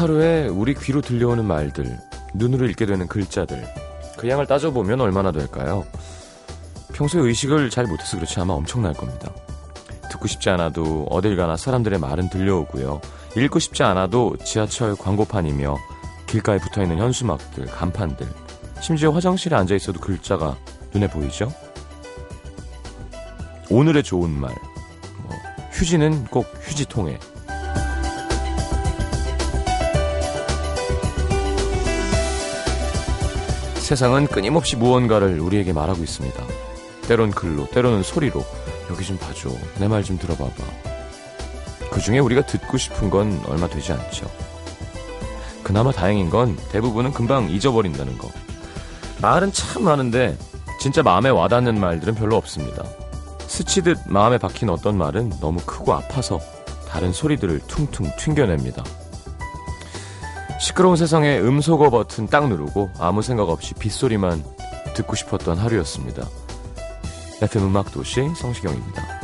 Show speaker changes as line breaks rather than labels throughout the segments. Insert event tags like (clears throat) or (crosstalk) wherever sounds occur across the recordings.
하루에 우리 귀로 들려오는 말들, 눈으로 읽게 되는 글자들, 그 양을 따져보면 얼마나 될까요? 평소에 의식을 잘 못해서 그렇지 아마 엄청날 겁니다. 듣고 싶지 않아도 어딜 가나 사람들의 말은 들려오고요. 읽고 싶지 않아도 지하철 광고판이며 길가에 붙어 있는 현수막들, 간판들, 심지어 화장실에 앉아 있어도 글자가 눈에 보이죠? 오늘의 좋은 말, 뭐, 휴지는 꼭 휴지통에. 세상은 끊임없이 무언가를 우리에게 말하고 있습니다. 때론 글로, 때로는 소리로. 여기 좀 봐줘. 내 말 좀 들어봐봐. 그 중에 우리가 듣고 싶은 건 얼마 되지 않죠. 그나마 다행인 건 대부분은 금방 잊어버린다는 거. 말은 참 많은데 진짜 마음에 와닿는 말들은 별로 없습니다. 스치듯 마음에 박힌 어떤 말은 너무 크고 아파서 다른 소리들을 퉁퉁 튕겨냅니다. 시끄러운 세상에 음소거 버튼 딱 누르고 아무 생각 없이 빗소리만 듣고 싶었던 하루였습니다. FM 음악 도시 성시경입니다.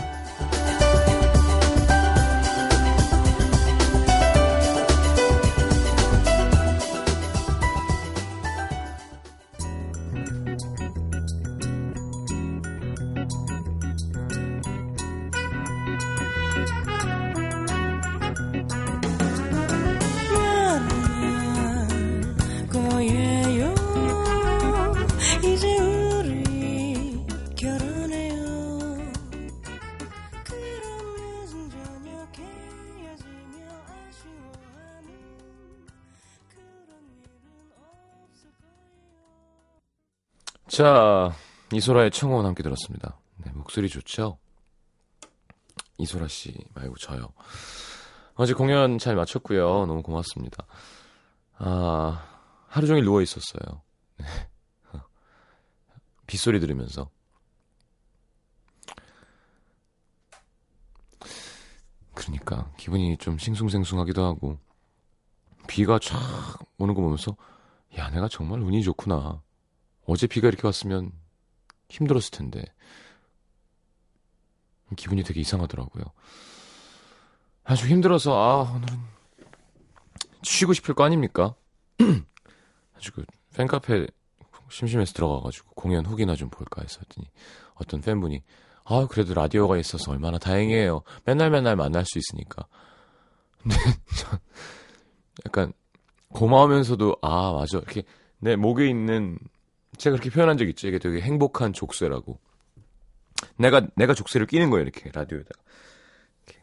자, 이소라의 청혼 함께 들었습니다. 네, 목소리 좋죠? 이소라 씨 말고 저요. 어제 공연 잘 마쳤고요. 너무 고맙습니다. 아, 하루 종일 누워 있었어요. 네. (laughs) 빗소리 들으면서. 그러니까 기분이 좀 싱숭생숭하기도 하고 비가 쫙 오는 거 보면서 야 내가 정말 운이 좋구나 어제 비가 이렇게 왔으면 힘들었을 텐데. 기분이 되게 이상하더라고요. 아주 힘들어서, 아, 오늘은 쉬고 싶을 거 아닙니까? (clears throat) 아주 그 팬카페 심심해서 들어가가지고 공연 후기나 좀 볼까 했었더니 어떤 팬분이 아, 그래도 라디오가 있어서 얼마나 다행이에요. 맨날 맨날 만날 수 있으니까. (laughs) 근데 약간 고마우면서도 아, 맞아. 이렇게 내 목에 있는 제가 그렇게 표현한 적 있죠. 이게 되게 행복한 족쇄라고. 내가 내가 족쇄를 끼는 거예요. 이렇게 라디오에다가. 이렇게.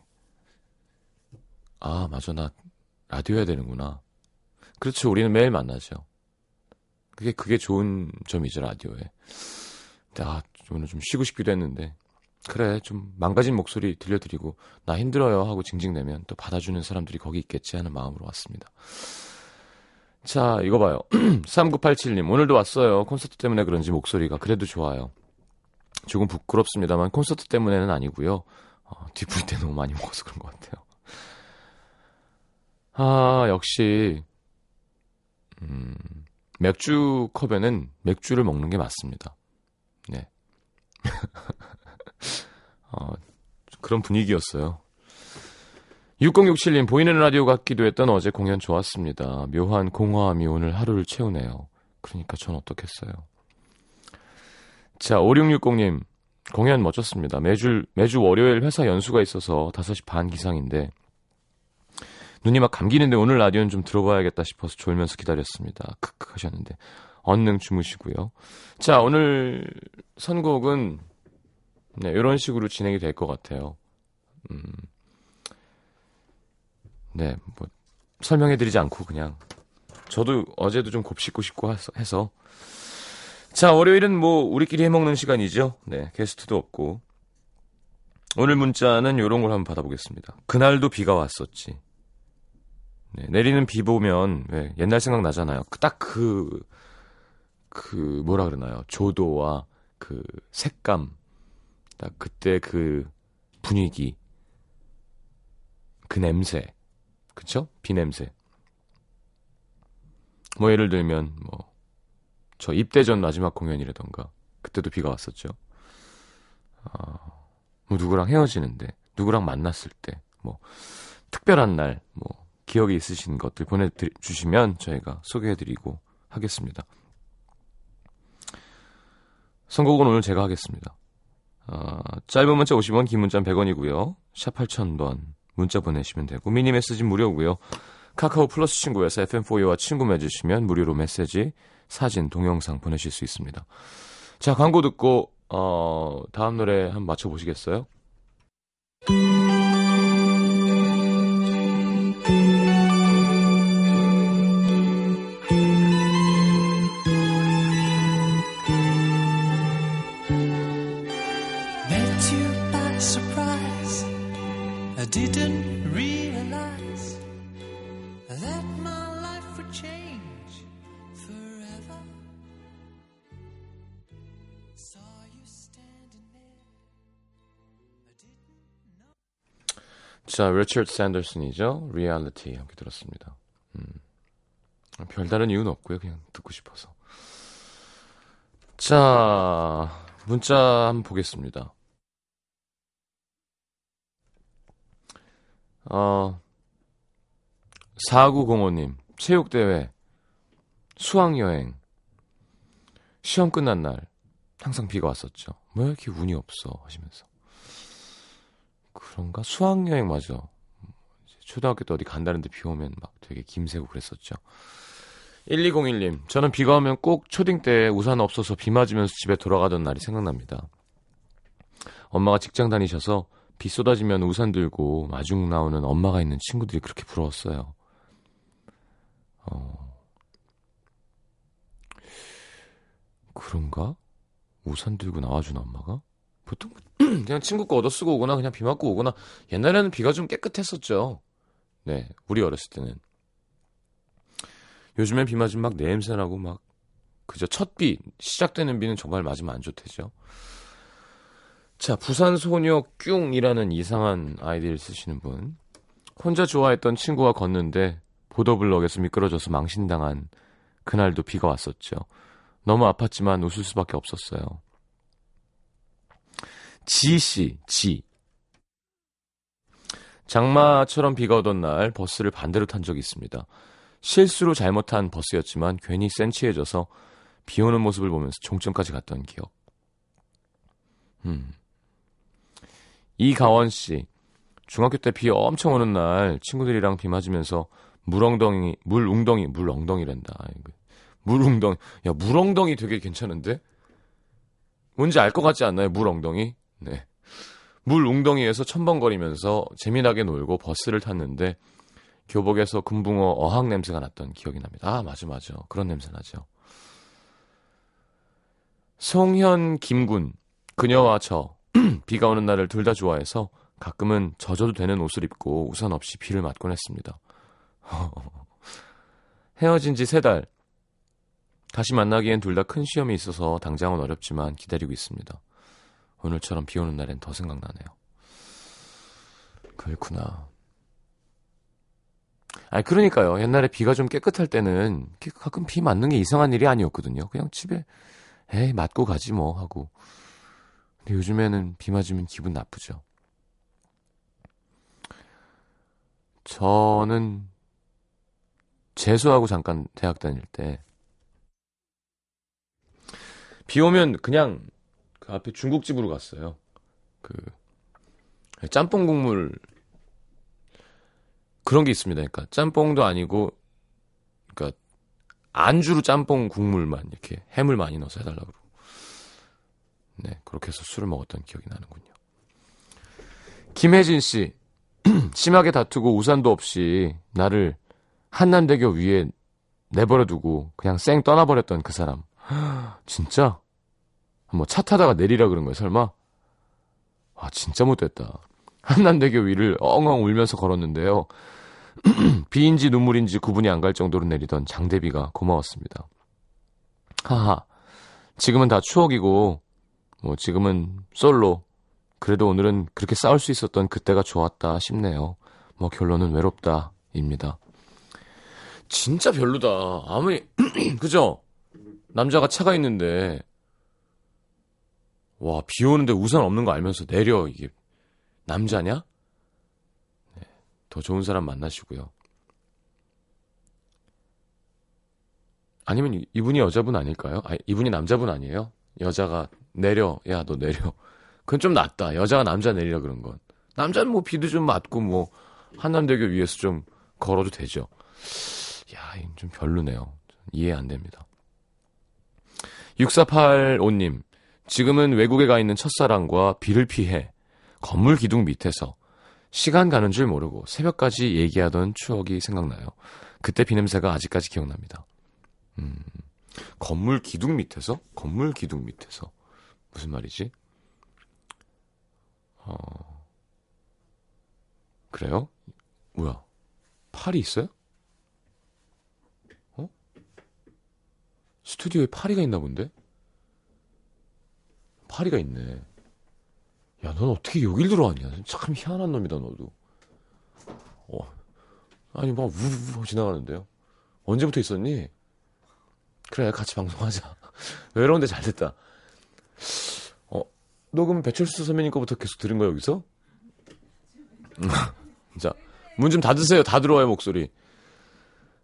아 맞아 나 라디오 해야 되는구나. 그렇죠. 우리는 매일 만나죠. 그게 그게 좋은 점이죠 라디오에. 아 오늘 좀 쉬고 싶기도 했는데 그래 좀 망가진 목소리 들려드리고 나 힘들어요 하고 징징대면 또 받아주는 사람들이 거기 있겠지 하는 마음으로 왔습니다. 자, 이거 봐요. (clears throat) 3987님, 오늘도 왔어요. 콘서트 때문에 그런지 목소리가 그래도 좋아요. 조금 부끄럽습니다만 콘서트 때문에는 아니고요. 어, 뒷풀 때 너무 많이 먹어서 그런 것 같아요. 아, 역시 음, 맥주 컵에는 맥주를 먹는 게 맞습니다. 네. (laughs) 어, 그런 분위기였어요. 6067님 보이는 라디오 같기도 했던 어제 공연 좋았습니다. 묘한 공허함이 오늘 하루를 채우네요. 그러니까 전 어떻겠어요. 자, 5660님 공연 멋졌습니다. 매주 매주 월요일 회사 연수가 있어서 5시 반 기상인데 눈이 막 감기는데 오늘 라디오는 좀 들어봐야겠다 싶어서 졸면서 기다렸습니다. 크크 하셨는데 얼른 주무시고요. 자, 오늘 선곡은 네, 이런 식으로 진행이 될 것 같아요. 음. 네, 뭐 설명해드리지 않고 그냥 저도 어제도 좀 곱씹고 싶고 해서 자 월요일은 뭐 우리끼리 해먹는 시간이죠. 네, 게스트도 없고 오늘 문자는 이런 걸 한번 받아보겠습니다. 그날도 비가 왔었지. 네, 내리는 비 보면 왜 옛날 생각 나잖아요. 딱 그, 그, 뭐라 그러나요? 조도와 그 색감, 딱 그때 그 분위기, 그 냄새. 그쵸? 비 냄새. 뭐 예를 들면 뭐 저 입대 전 마지막 공연이라던가 그때도 비가 왔었죠. 어, 뭐 누구랑 헤어지는데 누구랑 만났을 때 뭐 특별한 날 뭐 기억에 있으신 것들 보내주시면 저희가 소개해드리고 하겠습니다. 선곡은 오늘 제가 하겠습니다. 어, 짧은 문자 50원, 긴 문자 100원이고요. 샵 8000번 문자 보내시면 되고 미니 메시지 무료고요. 카카오 플러스 친구에서 FM4U와 친구 맺으시면 무료로 메시지, 사진, 동영상 보내실 수 있습니다. 자, 광고 듣고 어, 다음 노래 한번 맞춰 보시겠어요? 자, 리처드 샌더슨이죠. 리얼리티 함께 들었습니다. 음. 별다른 이유는 없고요. 그냥 듣고 싶어서. 자, 문자 한번 보겠습니다. 어, 4905님, 체육대회, 수학여행, 시험 끝난 날, 항상 비가 왔었죠. 왜 이렇게 운이 없어? 하시면서. 그런가? 수학여행 맞아. 초등학교 때 어디 간다는데 비 오면 막 되게 김새고 그랬었죠. 1201님, 저는 비가 오면 꼭 초딩 때 우산 없어서 비 맞으면서 집에 돌아가던 날이 생각납니다. 엄마가 직장 다니셔서 비 쏟아지면 우산 들고 마중 나오는 엄마가 있는 친구들이 그렇게 부러웠어요. 어. 그런가? 우산 들고 나와준 엄마가? 보통 (clears throat) 그냥 친구 거 얻어 쓰고 오거나 그냥 비 맞고 오거나 옛날에는 비가 좀 깨끗했었죠. 네, 우리 어렸을 때는. 요즘엔 비 맞으면 막 냄새 나고 막 그저 첫 비, 시작되는 비는 정말 맞으면 안 좋대죠. 자, 부산 소녀 뀨이라는 이상한 아이디를 쓰시는 분. 혼자 좋아했던 친구가 걷는데 보도블럭에서 미끄러져서 망신당한 그날도 비가 왔었죠. 너무 아팠지만 웃을 수밖에 없었어요. 지씨, 지. 장마처럼 비가 오던 날 버스를 반대로 탄 적이 있습니다. 실수로 잘못한 버스였지만 괜히 센치해져서 비 오는 모습을 보면서 종점까지 갔던 기억. 음. 이가원 씨. 중학교 때 비 엄청 오는 날 친구들이랑 비 맞으면서 물엉덩이, 물웅덩이, 물엉덩이란다. 물웅덩이. 야, 물엉덩이 되게 괜찮은데? 뭔지 알 것 같지 않나요? 물엉덩이? 네. 물 웅덩이에서 첨벙거리면서 재미나게 놀고 버스를 탔는데 교복에서 금붕어 어항 냄새가 났던 기억이 납니다. 아, 맞아, 맞아. 그런 냄새 나죠. 송현, 김군, 그녀와 저, (clears throat) 비가 오는 날을 둘 다 좋아해서 가끔은 젖어도 되는 옷을 입고 우산 없이 비를 맞곤 했습니다. (laughs) 헤어진 지 세 달. 다시 만나기엔 둘 다 큰 시험이 있어서 당장은 어렵지만 기다리고 있습니다. 오늘처럼 비 오는 날엔 더 생각나네요. 그렇구나. 아니, 그러니까요. 옛날에 비가 좀 깨끗할 때는 가끔 비 맞는 게 이상한 일이 아니었거든요. 그냥 집에, 에이, 맞고 가지 뭐 하고. 근데 요즘에는 비 맞으면 기분 나쁘죠. 저는 재수하고 잠깐 대학 다닐 때, 비 오면 그냥 그 앞에 중국집으로 갔어요. 그 짬뽕 국물 그런 게 있습니다. 그러니까 짬뽕도 아니고 그러니까 안주로 짬뽕 국물만 이렇게 햄을 많이 넣어서 해달라고 네 그렇게 해서 술을 먹었던 기억이 나는군요. 김혜진 씨 (clears throat) 심하게 다투고 우산도 없이 나를 한남대교 위에 내버려두고 그냥 쌩 떠나버렸던 그 사람 (gasps) 진짜 뭐 차 타다가 내리라 그런 거예요, 설마? 아, 진짜 못됐다. 한남대교 위를 엉엉 울면서 걸었는데요. (clears throat) 비인지 눈물인지 구분이 안 갈 정도로 내리던 장대비가 고마웠습니다. 하하. 지금은 다 추억이고, 뭐, 지금은 솔로. 그래도 오늘은 그렇게 싸울 수 있었던 그때가 좋았다 싶네요. 뭐, 결론은 외롭다. 입니다. 진짜 별로다. 아무리, (clears throat) 그죠? 남자가 차가 있는데, 와, 비 오는데 우산 없는 거 알면서 내려, 이게. 남자냐? 네, 더 좋은 사람 만나시고요. 아니면 이분이 여자분 아닐까요? 아, 이분이 남자분 아니에요? 여자가 내려, 야, 너 내려. 그건 좀 낫다. 여자가 남자 내리라 그런 건. 남자는 뭐 비도 좀 맞고 뭐 한남대교 위에서 좀 걸어도 되죠. 야, 이건 좀 별로네요. 이해 안 됩니다. 6485님, 지금은 외국에 가 있는 첫사랑과 비를 피해 건물 기둥 밑에서 시간 가는 줄 모르고 새벽까지 얘기하던 추억이 생각나요. 그때 비냄새가 아직까지 기억납니다. 음, 건물 기둥 밑에서? 건물 기둥 밑에서. 무슨 말이지? 어, 그래요? 뭐야? 팔이 있어요? 어? 스튜디오에 파리가 있나 본데? 파리가 있네. 야, 넌 어떻게 여길 들어왔냐? 참 희한한 놈이다, 너도. 어. 아니, 막, 우우 지나가는데요. 언제부터 있었니? 그래, 같이 방송하자. (laughs) 외로운데 잘 됐다. 어, 너 그럼 배철수 선배님 거부터 계속 들은 거야, 여기서? (laughs) 자, 문 좀 닫으세요. 다 들어와요, 목소리.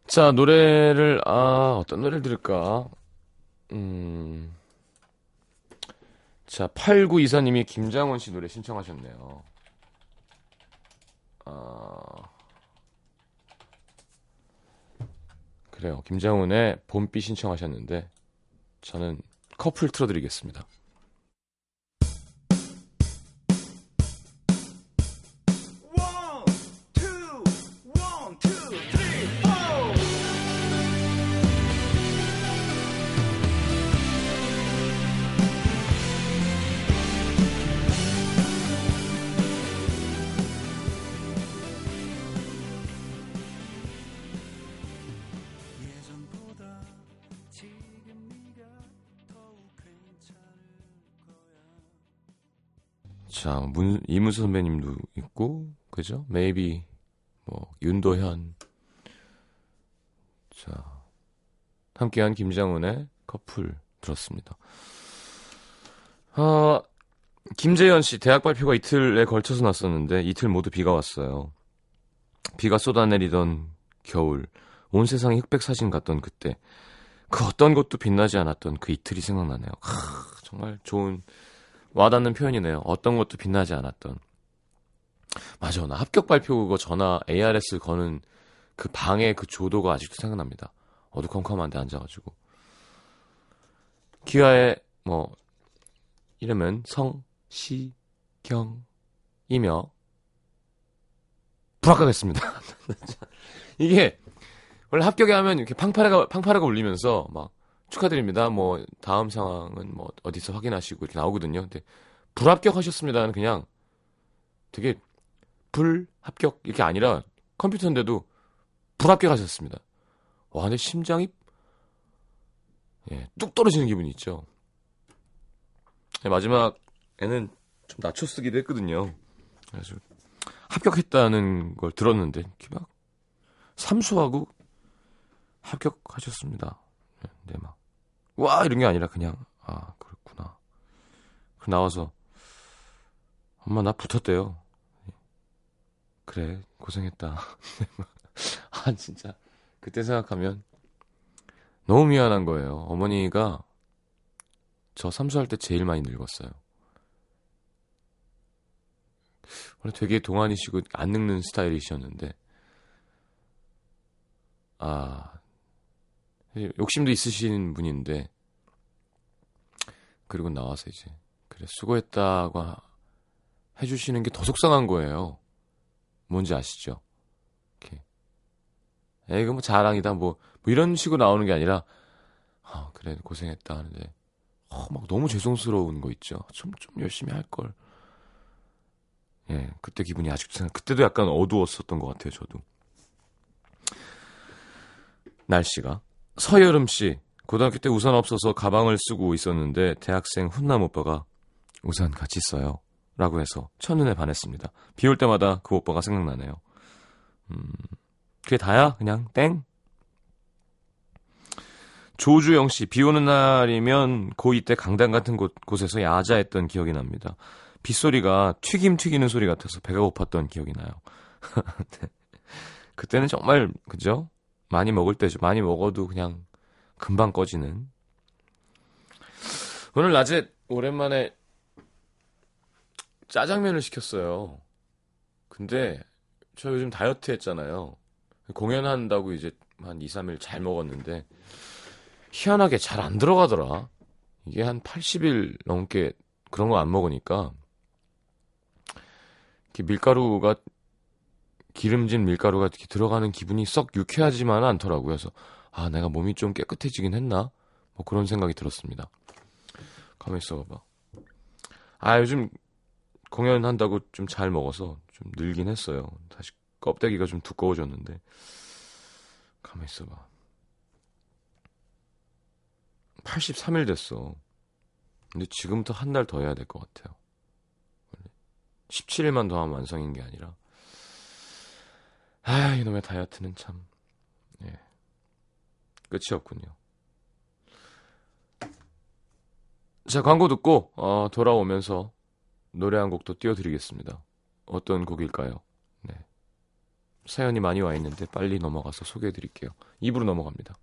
자, 노래를, 아, 어떤 노래를 들을까? 음. 자, 8924님이 김장원 씨 노래 신청하셨네요. 아. 그래요. 김장훈의 봄비 신청하셨는데, 저는 커플 틀어드리겠습니다. 자, 문, 이문수 선배님도 있고, 그죠? 메이비, 뭐, 윤도현. 자, 함께한 김장훈의 커플 들었습니다. 아, 김재현 씨, 대학 발표가 이틀에 걸쳐서 났었는데, 이틀 모두 비가 왔어요. 비가 쏟아내리던 겨울, 온 세상이 흑백 사진 같던 그때, 그 어떤 것도 빛나지 않았던 그 이틀이 생각나네요. 하, 정말 좋은, 와닿는 표현이네요. 어떤 것도 빛나지 않았던. 맞아. 나 합격 발표 그거 전화 ARS 거는 그 방의 그 조도가 아직도 생각납니다. 어두컴컴한데 앉아가지고. 기아의 뭐 이름은 성시경이며 불합격했습니다. (laughs) 이게 원래 합격에 하면 이렇게 팡파레가 팡파레가 울리면서 막 축하드립니다. 뭐 다음 상황은 뭐 어디서 확인하시고 이렇게 나오거든요. 근데 불합격하셨습니다는 그냥 되게 불합격 이렇게 아니라 컴퓨터인데도 불합격하셨습니다. 와, 근데 심장이 예, 뚝 떨어지는 기분이 있죠. 네, 마지막에는 좀 낮춰 쓰기도 했거든요. 그래서 합격했다는 걸 들었는데 막 삼수하고 합격하셨습니다. 네, 막 와 이런 게 아니라 그냥 아 그렇구나. 그 나와서 엄마 나 붙었대요. 그래 고생했다. (laughs) 아 진짜 그때 생각하면 너무 미안한 거예요. 어머니가 저 삼수할 때 제일 많이 늙었어요. 원래 되게 동안이시고 안 늙는 스타일이셨는데 아 욕심도 있으신 분인데 그리고 나와서 이제 그래 수고했다고 해주시는 게 더 속상한 거예요. 뭔지 아시죠? 이렇게 에이 그뭐 자랑이다 뭐, 뭐 이런 식으로 나오는 게 아니라 아 그래 고생했다 하는데 어, 막 너무 죄송스러운 거 있죠. 좀 좀 열심히 할 걸. 예, 그때 기분이 아직도 생각. 그때도 약간 어두웠었던 것 같아요. 저도 날씨가 서여름 씨, 고등학교 때 우산 없어서 가방을 쓰고 있었는데 대학생 훈남 오빠가 우산 같이 써요. 라고 해서 첫눈에 반했습니다. 비 올 때마다 그 오빠가 생각나네요. 음, 그게 다야? 그냥 땡? 조주영 씨, 비 오는 날이면 고2 때 강당 같은 곳, 곳에서 야자했던 기억이 납니다. 빗소리가 튀김 튀기는 소리 같아서 배가 고팠던 기억이 나요. (laughs) 네. 그때는 정말, 그죠? 많이 먹을 때죠. 많이 먹어도 그냥 금방 꺼지는. 오늘 낮에 오랜만에 짜장면을 시켰어요. 근데 저 요즘 다이어트 했잖아요. 공연한다고 이제 한 2, 3일 잘 먹었는데 희한하게 잘 안 들어가더라. 이게 한 80일 넘게 그런 거 안 먹으니까 이렇게 밀가루가 기름진 밀가루가 이렇게 들어가는 기분이 썩 유쾌하지만은 않더라고요. 그래서 아 내가 몸이 좀 깨끗해지긴 했나? 뭐 그런 생각이 들었습니다. 가만 있어봐봐. 아 요즘 공연한다고 좀 잘 먹어서 좀 늘긴 했어요. 다시 껍데기가 좀 두꺼워졌는데 가만 있어봐. 83일 됐어. 근데 지금부터 한 달 더 해야 될 것 같아요. 17일만 더 하면 완성인 게 아니라. 아, 이놈의 다이어트는 참, 예. 끝이 없군요. 자, 광고 듣고, 어, 돌아오면서 노래 한 곡도 띄워드리겠습니다. 어떤 곡일까요? 네. 사연이 많이 와 있는데 빨리 넘어가서 소개해드릴게요. 입으로 넘어갑니다.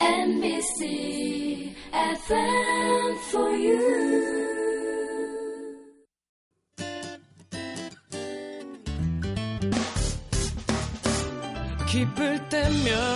MBC FM for you. 기쁠 때면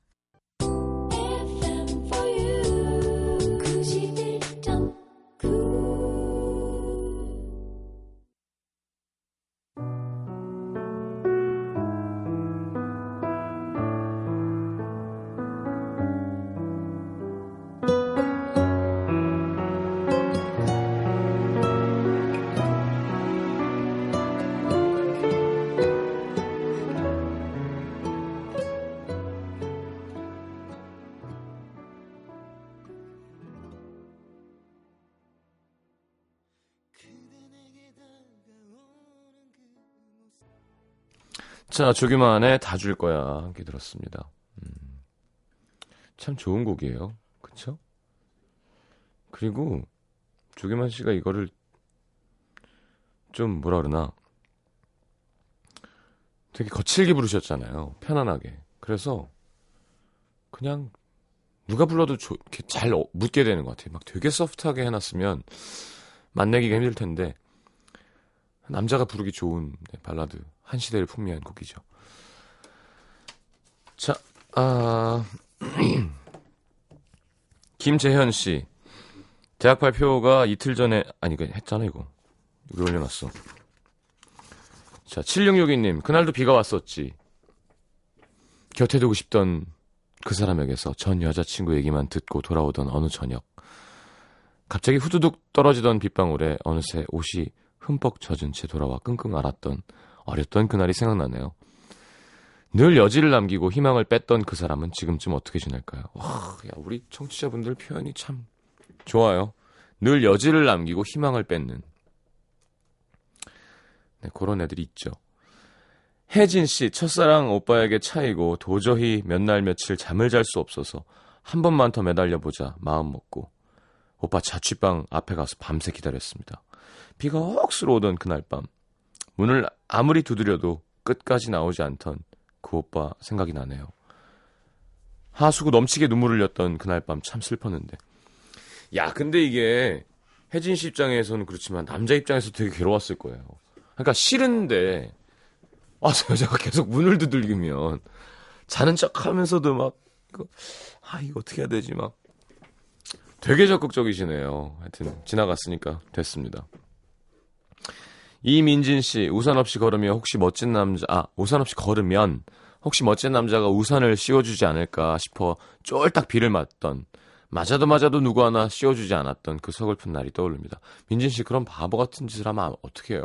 자, 조규만의 다 줄 거야. 함께 들었습니다. 음, 참 좋은 곡이에요. 그쵸? 그리고 조규만 씨가 이거를 좀 뭐라 그러나 되게 거칠게 부르셨잖아요. 편안하게. 그래서 그냥 누가 불러도 조, 잘 어, 묻게 되는 것 같아요. 막 되게 소프트하게 해놨으면 만내기가 힘들 텐데 남자가 부르기 좋은 네, 발라드 한 시대를 풍미한 곡이죠. 자, 아 (clears throat) 김재현 씨 대학 발표가 이틀 전에 아니 그 했잖아 이거 이거 올려놨어. 자 7662님 그날도 비가 왔었지. 곁에 두고 싶던 그 사람에게서 전 여자친구 얘기만 듣고 돌아오던 어느 저녁 갑자기 후두둑 떨어지던 빗방울에 어느새 옷이 흠뻑 젖은 채 돌아와 끙끙 앓았던 어렸던 그날이 생각나네요. 늘 여지를 남기고 희망을 뺐던 그 사람은 지금쯤 어떻게 지낼까요? 와, 야, 우리 청취자분들 표현이 참 좋아요. 늘 여지를 남기고 희망을 뺏는. 네, 그런 애들이 있죠. 혜진 씨, 첫사랑 오빠에게 차이고 도저히 몇 날 며칠 잠을 잘 수 없어서 한 번만 더 매달려 보자 마음 먹고 오빠 자취방 앞에 가서 밤새 기다렸습니다. 비가 억수로 오던 그날 밤 문을 아무리 두드려도 끝까지 나오지 않던 그 오빠 생각이 나네요. 하수구 넘치게 눈물을 흘렸던 그날 밤 참 슬펐는데. 야, 근데 이게 혜진 씨 입장에서는 그렇지만 남자 입장에서 되게 괴로웠을 거예요. 그러니까 싫은데 와서 여자가 계속 문을 두들기면 자는 척 하면서도 막 아, 이거 어떻게 해야 되지 막 되게 적극적이시네요. 하여튼 지나갔으니까 됐습니다. 이민진 씨, 우산 없이 걸으면 혹시 멋진 남자, 아, 우산 없이 걸으면 혹시 멋진 남자가 우산을 씌워주지 않을까 싶어 쫄딱 비를 맞던, 맞아도 맞아도 누구 하나 씌워주지 않았던 그 서글픈 날이 떠오릅니다. 민진 씨, 그런 바보 같은 짓을 하면 어떡해요.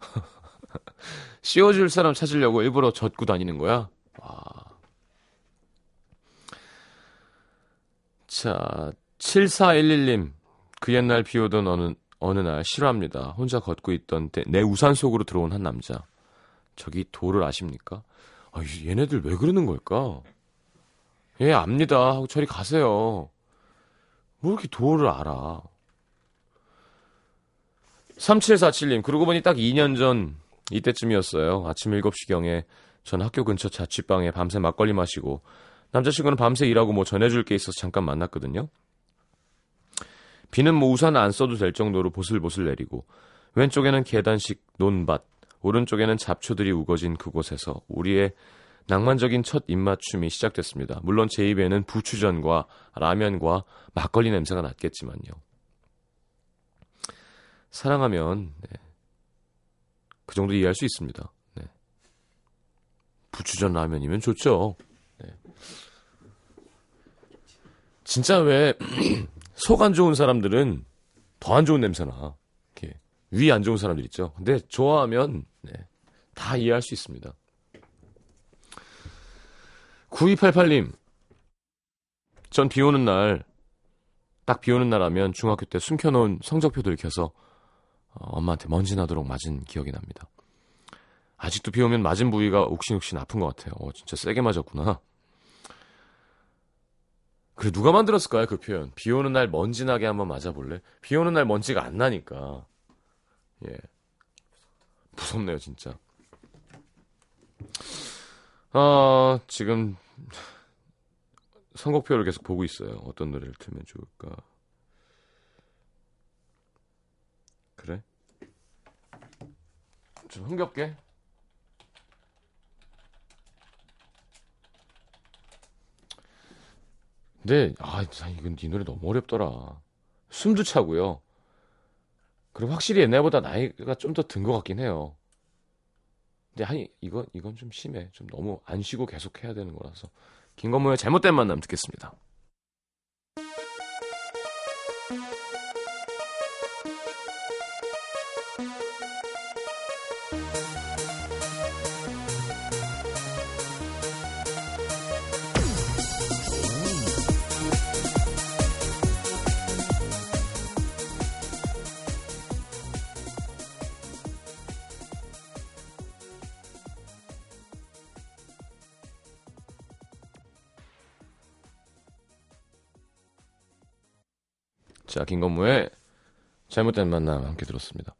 (laughs) 씌워줄 사람 찾으려고 일부러 젖고 다니는 거야? 와. 자, 7411님. 그 옛날 비 오던 어느, 어느 날 싫어합니다. 혼자 걷고 있던 때 내 우산 속으로 들어온 한 남자. 저기 도를 아십니까? 아, 얘네들 왜 그러는 걸까? 예, 압니다. 하고 저리 가세요. 뭐 이렇게 도를 알아. 3747님, 그러고 보니 딱 2년 전 이때쯤이었어요. 아침 7시경에 전 학교 근처 자취방에 밤새 막걸리 마시고 남자친구는 밤새 일하고 뭐 전해줄 게 있어서 잠깐 만났거든요. 비는 뭐 우산 안 써도 될 정도로 보슬보슬 내리고 왼쪽에는 계단식 논밭, 오른쪽에는 잡초들이 우거진 그곳에서 우리의 낭만적인 첫 입맞춤이 시작됐습니다. 물론 제 입에는 부추전과 라면과 막걸리 냄새가 났겠지만요. 사랑하면 네. 그 정도 이해할 수 있습니다. 네. 부추전 라면이면 좋죠. 네. 진짜 왜 (clears throat) 속 안 좋은 사람들은 더 안 좋은 냄새나 위안 좋은 사람들 있죠. 근데 좋아하면 네. 다 이해할 수 있습니다. 9288님, 전 비 오는 날, 딱 비 오는 날 하면 중학교 때 숨겨놓은 성적표들 켜서 어, 엄마한테 먼지 나도록 맞은 기억이 납니다. 아직도 비 오면 맞은 부위가 옥신옥신 아픈 것 같아요. 어, 진짜 세게 맞았구나. 그래, 누가 만들었을까요, 그 표현? 비 오는 날 먼지 나게 한번 맞아볼래? 비 오는 날 먼지가 안 나니까. 예. 무섭네요, 진짜. 아, 지금 선곡표를 계속 보고 있어요. 어떤 노래를 틀면 좋을까? 그래? 좀 흥겹게? 근데 아, 이건 이 노래 너무 어렵더라. 숨도 차고요. 그리고 확실히 옛날보다 나이가 좀 더 든 것 같긴 해요. 근데 아니 이건 이건 좀 심해. 좀 너무 안 쉬고 계속 해야 되는 거라서 김건모의 잘못된 만남 듣겠습니다. 자, 김건무의 잘못된 만남 함께 들었습니다.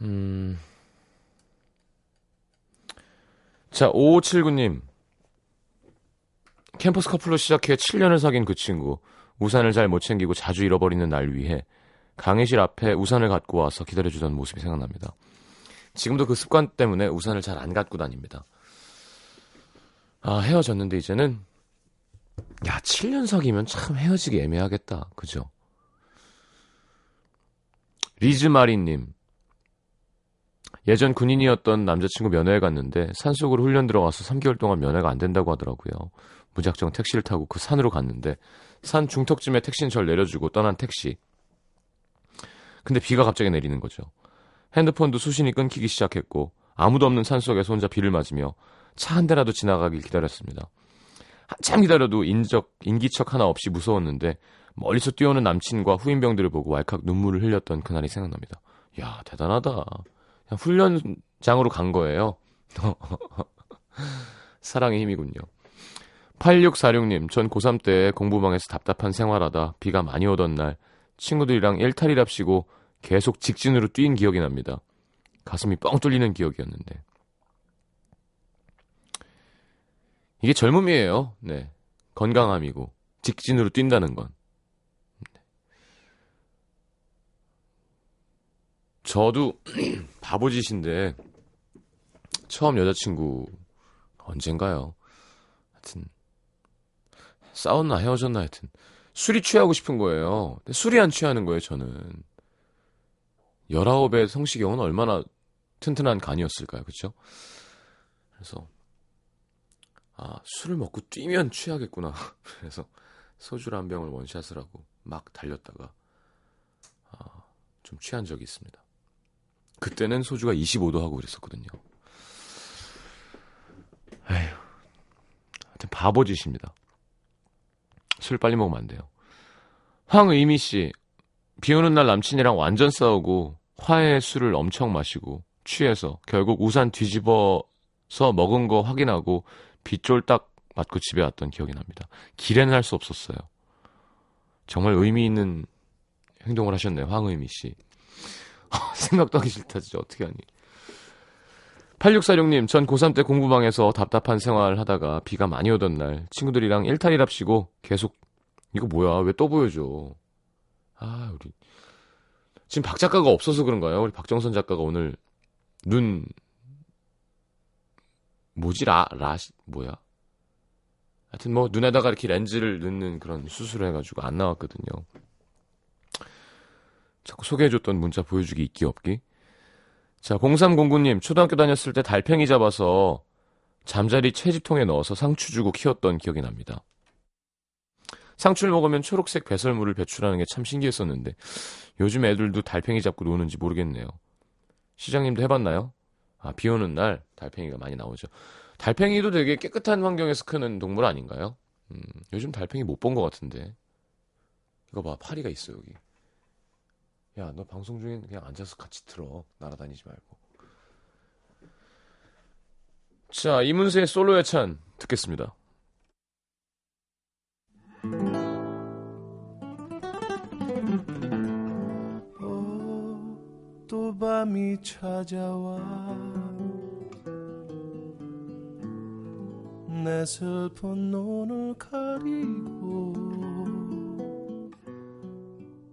음. 자, 5579님. 캠퍼스 커플로 시작해 7년을 사귄 그 친구. 우산을 잘 못 챙기고 자주 잃어버리는 날 위해 강의실 앞에 우산을 갖고 와서 기다려주던 모습이 생각납니다. 지금도 그 습관 때문에 우산을 잘 안 갖고 다닙니다. 아, 헤어졌는데 이제는 야, 7년 사귀면 참 헤어지기 애매하겠다. 그죠? 리즈마리님. 예전 군인이었던 남자친구 면회에 갔는데 산속으로 훈련 들어가서 3개월 동안 면회가 안 된다고 하더라고요. 무작정 택시를 타고 그 산으로 갔는데 산 중턱쯤에 택시는 절 내려주고 떠난 택시. 근데 비가 갑자기 내리는 거죠. 핸드폰도 수신이 끊기기 시작했고 아무도 없는 산속에서 혼자 비를 맞으며 차 한 대라도 지나가길 기다렸습니다. 한참 기다려도 인적, 인기척 하나 없이 무서웠는데 멀리서 뛰어오는 남친과 후임병들을 보고 왈칵 눈물을 흘렸던 그날이 생각납니다. 야, 대단하다. 그냥 훈련장으로 간 거예요. (laughs) 사랑의 힘이군요. 8646님, 전 고3 때 공부방에서 답답한 생활하다 비가 많이 오던 날 친구들이랑 일탈이랍시고 계속 직진으로 뛴 기억이 납니다. 가슴이 뻥 뚫리는 기억이었는데. 이게 젊음이에요. 네. 건강함이고 직진으로 뛴다는 건. 저도 (clears throat) 바보짓인데 처음 여자친구 언젠가요? 하여튼 싸웠나 헤어졌나 하여튼 술이 취하고 싶은 거예요. 근데 술이 안 취하는 거예요, 저는. 19의 성시경은 얼마나 튼튼한 간이었을까요, 그쵸? 그래서, 아, 술을 먹고 뛰면 취하겠구나. (laughs) 그래서 소주를 한 병을 원샷을 하고 막 달렸다가, 아, 좀 취한 적이 있습니다. 그때는 소주가 25도 하고 그랬었거든요. 에휴. 하여튼 바보 짓입니다. 술 빨리 먹으면 안 돼요. 황의미 씨, 비 오는 날 남친이랑 완전 싸우고 화해 술을 엄청 마시고 취해서 결국 우산 뒤집어서 먹은 거 확인하고 빗쫄딱 맞고 집에 왔던 기억이 납니다. 길에는 할 수 없었어요. 정말 의미 있는 행동을 하셨네요. 황의미 씨. (laughs) 생각도 하기 싫다, 진짜. 어떻게 하니. 8646님, 전 고3 때 공부방에서 답답한 생활 하다가 비가 많이 오던 날 친구들이랑 일탈이랍시고 계속 이거 뭐야? 왜 또 보여줘? 아, 우리 지금 박 작가가 없어서 그런가요? 우리 박정선 작가가 오늘 눈 뭐지 라 라시 뭐야? 하여튼 뭐 눈에다가 이렇게 렌즈를 넣는 그런 수술을 해가지고 안 나왔거든요. 자꾸 소개해줬던 문자 보여주기 있기 없기. 자, 0309님, 초등학교 다녔을 때 달팽이 잡아서 잠자리 채집통에 넣어서 상추 주고 키웠던 기억이 납니다. 상추를 먹으면 초록색 배설물을 배출하는 게 참 신기했었는데 요즘 애들도 달팽이 잡고 노는지 모르겠네요. 시장님도 해봤나요? 아, 비 오는 날 달팽이가 많이 나오죠. 달팽이도 되게 깨끗한 환경에서 크는 동물 아닌가요? 음, 요즘 달팽이 못 본 것 같은데. 이거 봐, 파리가 있어, 여기. 야, 너 방송 중에 그냥 앉아서 같이 들어. 날아다니지 말고. 자, 이문세의 솔로 예찬 듣겠습니다.
어, 또 밤이 찾아와 내 슬픈 눈을 가리고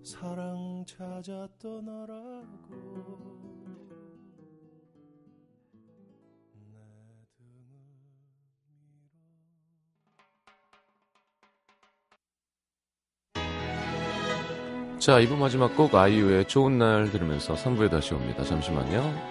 사랑 찾아 떠나라고
자, 2부 마지막 곡 아이유의 좋은 날 들으면서 3부에 다시 옵니다. 잠시만요.